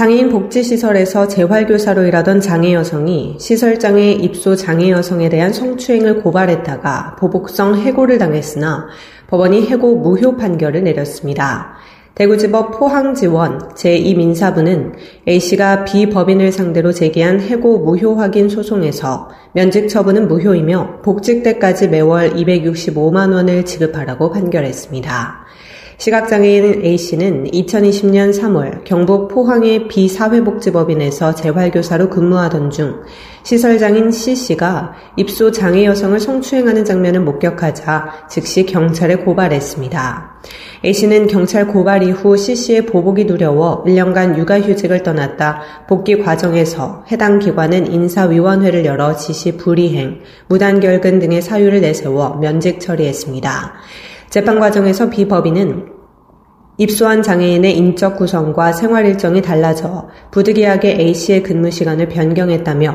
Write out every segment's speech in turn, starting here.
장애인 복지시설에서 재활교사로 일하던 장애 여성이 시설장애 입소 장애 여성에 대한 성추행을 고발했다가 보복성 해고를 당했으나 법원이 해고 무효 판결을 내렸습니다. 대구지법 포항지원 제2민사부는 A씨가 비법인을 상대로 제기한 해고 무효 확인 소송에서 면직 처분은 무효이며 복직 때까지 매월 265만 원을 지급하라고 판결했습니다. 시각장애인 A씨는 2020년 3월 경북 포항의 비사회복지법인에서 재활교사로 근무하던 중 시설장인 C씨가 입소 장애 여성을 성추행하는 장면을 목격하자 즉시 경찰에 고발했습니다. A씨는 경찰 고발 이후 C씨의 보복이 두려워 1년간 육아휴직을 떠났다 복귀 과정에서 해당 기관은 인사위원회를 열어 지시 불이행, 무단결근 등의 사유를 내세워 면직 처리했습니다. 재판 과정에서 비법인은 입소한 장애인의 인적 구성과 생활 일정이 달라져 부득이하게 A씨의 근무 시간을 변경했다며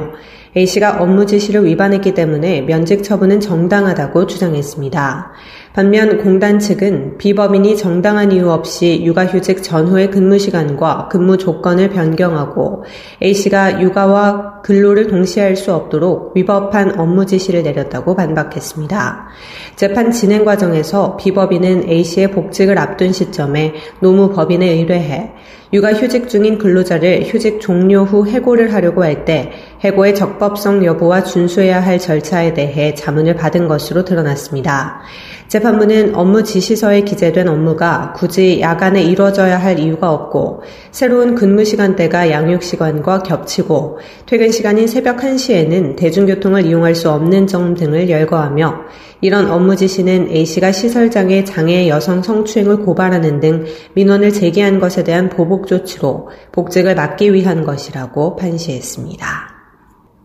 A씨가 업무 지시를 위반했기 때문에 면직 처분은 정당하다고 주장했습니다. 반면 공단 측은 비법인이 정당한 이유 없이 육아휴직 전후의 근무 시간과 근무 조건을 변경하고 A씨가 육아와 근로를 동시에 할 수 없도록 위법한 업무 지시를 내렸다고 반박했습니다. 재판 진행 과정에서 비법인은 A씨의 복직을 앞둔 시점에 노무법인에 의뢰해 육아휴직 중인 근로자를 휴직 종료 후 해고를 하려고 할 때 해고의 적법성 여부와 준수해야 할 절차에 대해 자문을 받은 것으로 드러났습니다. 재판부는 업무 지시서에 기재된 업무가 굳이 야간에 이루어져야 할 이유가 없고 새로운 근무 시간대가 양육 시간과 겹치고 퇴근 시간인 새벽 1시에는 대중교통을 이용할 수 없는 점 등을 열거하며 이런 업무 지시는 A씨가 시설장애 장애 여성 성추행을 고발하는 등 민원을 제기한 것에 대한 보복 조치로 복직을 막기 위한 것이라고 판시했습니다.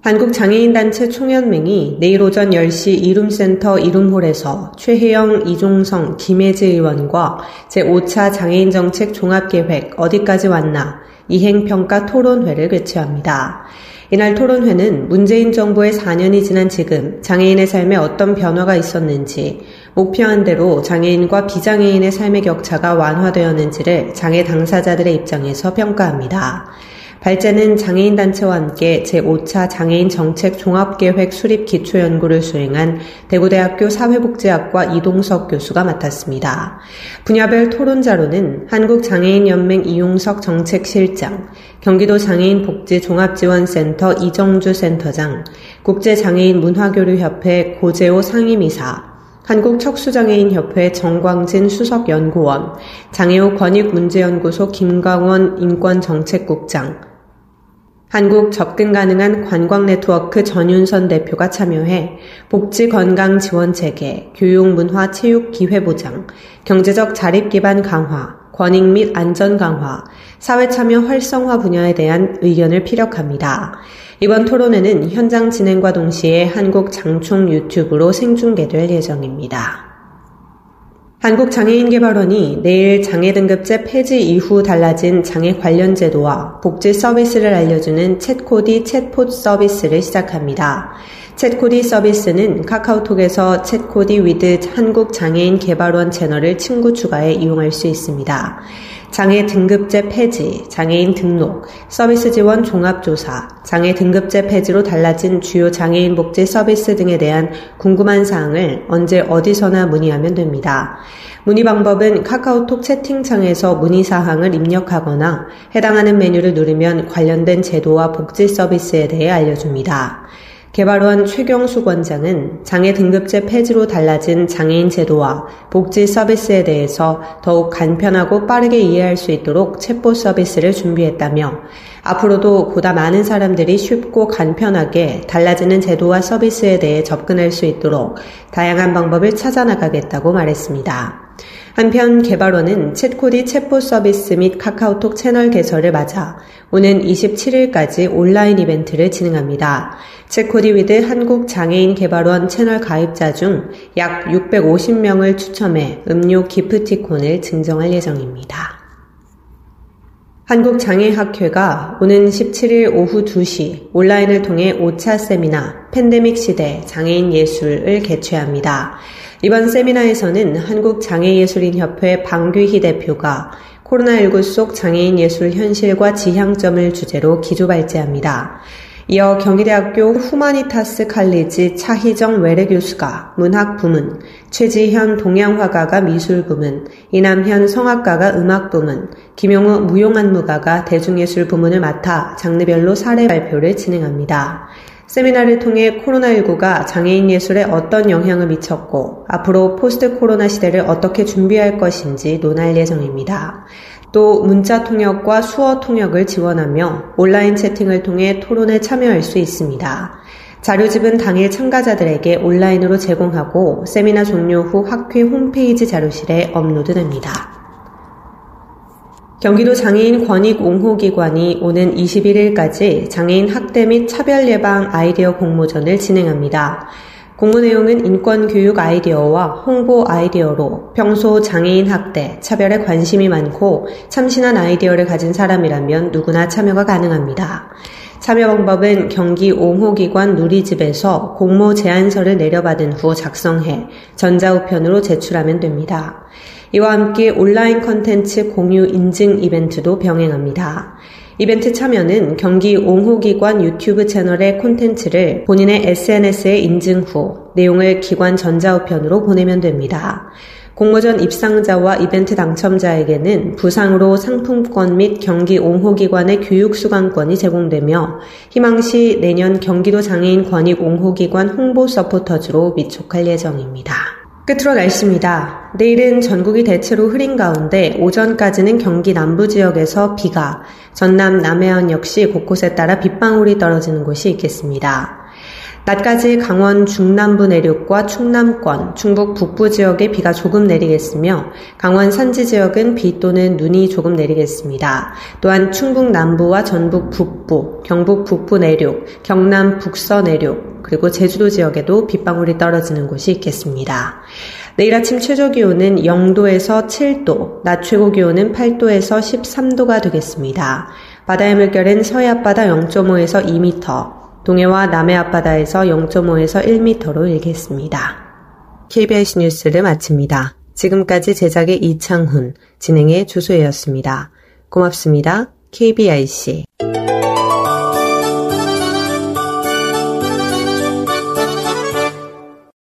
한국장애인단체 총연맹이 내일 오전 10시 이룸센터 이룸홀에서 최혜영, 이종성, 김혜지 의원과 제5차 장애인정책 종합계획 어디까지 왔나 이행평가 토론회를 개최합니다. 이날 토론회는 문재인 정부의 4년이 지난 지금 장애인의 삶에 어떤 변화가 있었는지, 목표한 대로 장애인과 비장애인의 삶의 격차가 완화되었는지를 장애 당사자들의 입장에서 평가합니다. 발제는 장애인 단체와 함께 제5차 장애인 정책 종합계획 수립 기초연구를 수행한 대구대학교 사회복지학과 이동석 교수가 맡았습니다. 분야별 토론자로는 한국장애인연맹 이용석 정책실장, 경기도 장애인 복지 종합지원센터 이정주 센터장, 국제장애인 문화교류협회 고재호 상임이사, 한국척수장애인협회 정광진 수석연구원, 장애우 권익문제연구소 김광원 인권정책국장, 한국 접근 가능한 관광 네트워크 전윤선 대표가 참여해 복지 건강 지원 체계, 교육 문화 체육 기회 보장, 경제적 자립 기반 강화, 권익 및 안전 강화, 사회 참여 활성화 분야에 대한 의견을 피력합니다. 이번 토론회는 현장 진행과 동시에 한국 장총 유튜브로 생중계될 예정입니다. 한국장애인개발원이 내일 장애 등급제 폐지 이후 달라진 장애 관련 제도와 복지 서비스를 알려주는 챗코디 챗봇 서비스를 시작합니다. 챗코디 서비스는 카카오톡에서 챗코디 with 한국장애인개발원 채널을 친구 추가해 이용할 수 있습니다. 장애 등급제 폐지, 장애인 등록, 서비스 지원 종합조사, 장애 등급제 폐지로 달라진 주요 장애인 복지 서비스 등에 대한 궁금한 사항을 언제 어디서나 문의하면 됩니다. 문의 방법은 카카오톡 채팅창에서 문의 사항을 입력하거나 해당하는 메뉴를 누르면 관련된 제도와 복지 서비스에 대해 알려줍니다. 개발원 최경수 원장은 장애 등급제 폐지로 달라진 장애인 제도와 복지 서비스에 대해서 더욱 간편하고 빠르게 이해할 수 있도록 챗봇 서비스를 준비했다며 앞으로도 보다 많은 사람들이 쉽고 간편하게 달라지는 제도와 서비스에 대해 접근할 수 있도록 다양한 방법을 찾아나가겠다고 말했습니다. 한편 개발원은 챗코디 챗봇 서비스 및 카카오톡 채널 개설을 맞아 오는 27일까지 온라인 이벤트를 진행합니다. 챗코디 with 한국장애인 개발원 채널 가입자 중 약 650명을 추첨해 음료 기프티콘을 증정할 예정입니다. 한국장애학회가 오는 17일 오후 2시 온라인을 통해 5차 세미나 팬데믹 시대 장애인 예술을 개최합니다. 이번 세미나에서는 한국장애예술인협회 방규희 대표가 코로나19 속 장애인 예술 현실과 지향점을 주제로 기조 발제합니다. 이어 경희대학교 후마니타스 칼리지 차희정 외래 교수가 문학 부문, 최지현 동양화가가 미술 부문, 이남현 성악가가 음악 부문, 김용우 무용안무가가 대중예술 부문을 맡아 장르별로 사례 발표를 진행합니다. 세미나를 통해 코로나19가 장애인 예술에 어떤 영향을 미쳤고 앞으로 포스트 코로나 시대를 어떻게 준비할 것인지 논할 예정입니다. 또 문자 통역과 수어 통역을 지원하며 온라인 채팅을 통해 토론에 참여할 수 있습니다. 자료집은 당일 참가자들에게 온라인으로 제공하고 세미나 종료 후 학회 홈페이지 자료실에 업로드됩니다. 경기도 장애인 권익 옹호 기관이 오는 21일까지 장애인 학대 및 차별 예방 아이디어 공모전을 진행합니다. 공모 내용은 인권교육 아이디어와 홍보 아이디어로 평소 장애인 학대, 차별에 관심이 많고 참신한 아이디어를 가진 사람이라면 누구나 참여가 가능합니다. 참여 방법은 경기 옹호기관 누리집에서 공모 제안서를 내려받은 후 작성해 전자우편으로 제출하면 됩니다. 이와 함께 온라인 컨텐츠 공유 인증 이벤트도 병행합니다. 이벤트 참여는 경기 옹호기관 유튜브 채널의 콘텐츠를 본인의 SNS에 인증 후 내용을 기관 전자우편으로 보내면 됩니다. 공모전 입상자와 이벤트 당첨자에게는 부상으로 상품권 및 경기 옹호기관의 교육 수강권이 제공되며 희망시 내년 경기도 장애인 권익 옹호기관 홍보 서포터즈로 위촉할 예정입니다. 끝으로 날씨입니다. 내일은 전국이 대체로 흐린 가운데 오전까지는 경기 남부 지역에서 비가, 전남 남해안 역시 곳곳에 따라 빗방울이 떨어지는 곳이 있겠습니다. 낮까지 강원 중남부 내륙과 충남권, 충북 북부 지역에 비가 조금 내리겠으며 강원 산지 지역은 비 또는 눈이 조금 내리겠습니다. 또한 충북 남부와 전북 북부, 경북 북부 내륙, 경남 북서 내륙, 그리고 제주도 지역에도 빗방울이 떨어지는 곳이 있겠습니다. 내일 아침 최저 기온은 0도에서 7도, 낮 최고 기온은 8도에서 13도가 되겠습니다. 바다의 물결은 서해 앞바다 0.5에서 2m, 동해와 남해 앞바다에서 0.5에서 1m로 일겠습니다. KBS 뉴스를 마칩니다. 지금까지 제작의 이창훈, 진행의 주소혜였습니다. 고맙습니다. KBIC